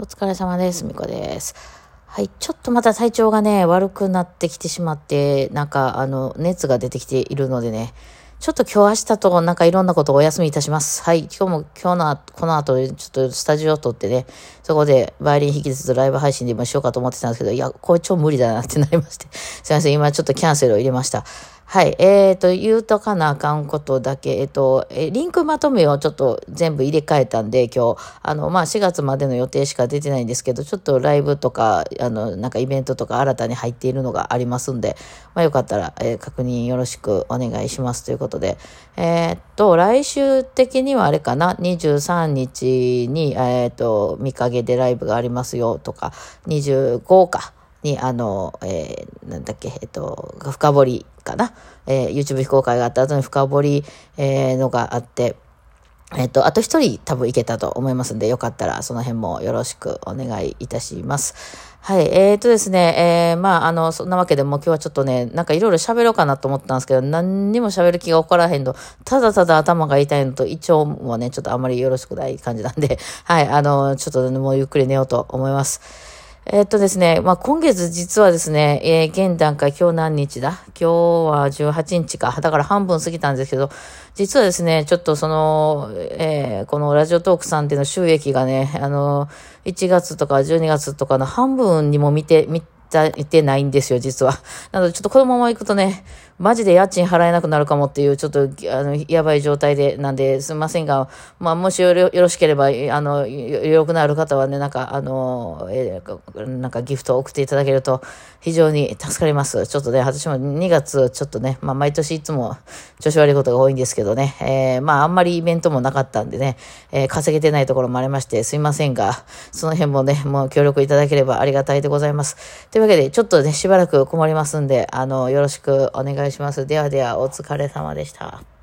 お疲れ様です。みこです。はい。ちょっとまた体調がね、悪くなってきてしまって、なんか、あの、熱が出てきているのでね、ちょっと今日明日となんかいろんなことをお休みいたします。はい。今日も今日の、この後、ちょっとスタジオを撮ってね、そこでバイオリン弾きつつライブ配信でもしようかと思ってたんですけど、いや、これ超無理だなってなりまして。すいません。今ちょっとキャンセルを入れました。はい。えーと、言うとかなあかんことだけ、えっ、と、えリンクまとめをちょっと全部入れ替えたんで、今日、あの、まあ、4月までの予定しか出てないんですけど、ちょっとライブとか、あの、なんかイベントとか新たに入っているのがありますんで、まあ、よかったら、えー確認よろしくお願いしますということで、えっと、来週的にはあれかな、23日に、えっと、見影でライブがありますよとか、25か。に、あの、えーなんだっけ、えっと、深掘りかな。えー YouTube 非公開があった後に深掘り、えーのがあって、えっと、あと一人多分いけたと思いますんで、よかったらその辺もよろしくお願いいたします。はい。えっ、とですね、えーまあ、あの、そんなわけでも今日はちょっとね、なんかいろいろ喋ろうかなと思ったんですけど、何にも喋る気が起こらへんの。ただただ頭が痛いのと、胃腸もね、ちょっとあんまりよろしくない感じなんで、はい。あの、ちょっともうゆっくり寝ようと思います。えっとですね、まあ、今月実はですね、えー現段階今日何日だ？今日は18日か。だから半分過ぎたんですけど、実はですね、ちょっとその、えーこのラジオトークさんでの収益がね、あの、1月とか12月とかの半分にも見て、見た、見てないんですよ、実は。なので、ちょっとこのまま行くとね、マジで家賃払えなくなるかもっていう、ちょっと、あの、やばい状態で、なんで、すみませんが、まあ、もしよろしければ、あの、よ余力のある方はね、なんか、あの、えなんかギフトを送っていただけると非常に助かります。ちょっとね、私も2月、ちょっとね、まあ、毎年いつも調子悪いことが多いんですけどね、えーまあ、あんまりイベントもなかったんでね、えー稼げてないところもありまして、すいませんが、その辺もね、もう協力いただければありがたいでございます。というわけで、ちょっとね、しばらく困りますんで、あの、よろしくお願い願いします。ではでは、お疲れ様でした。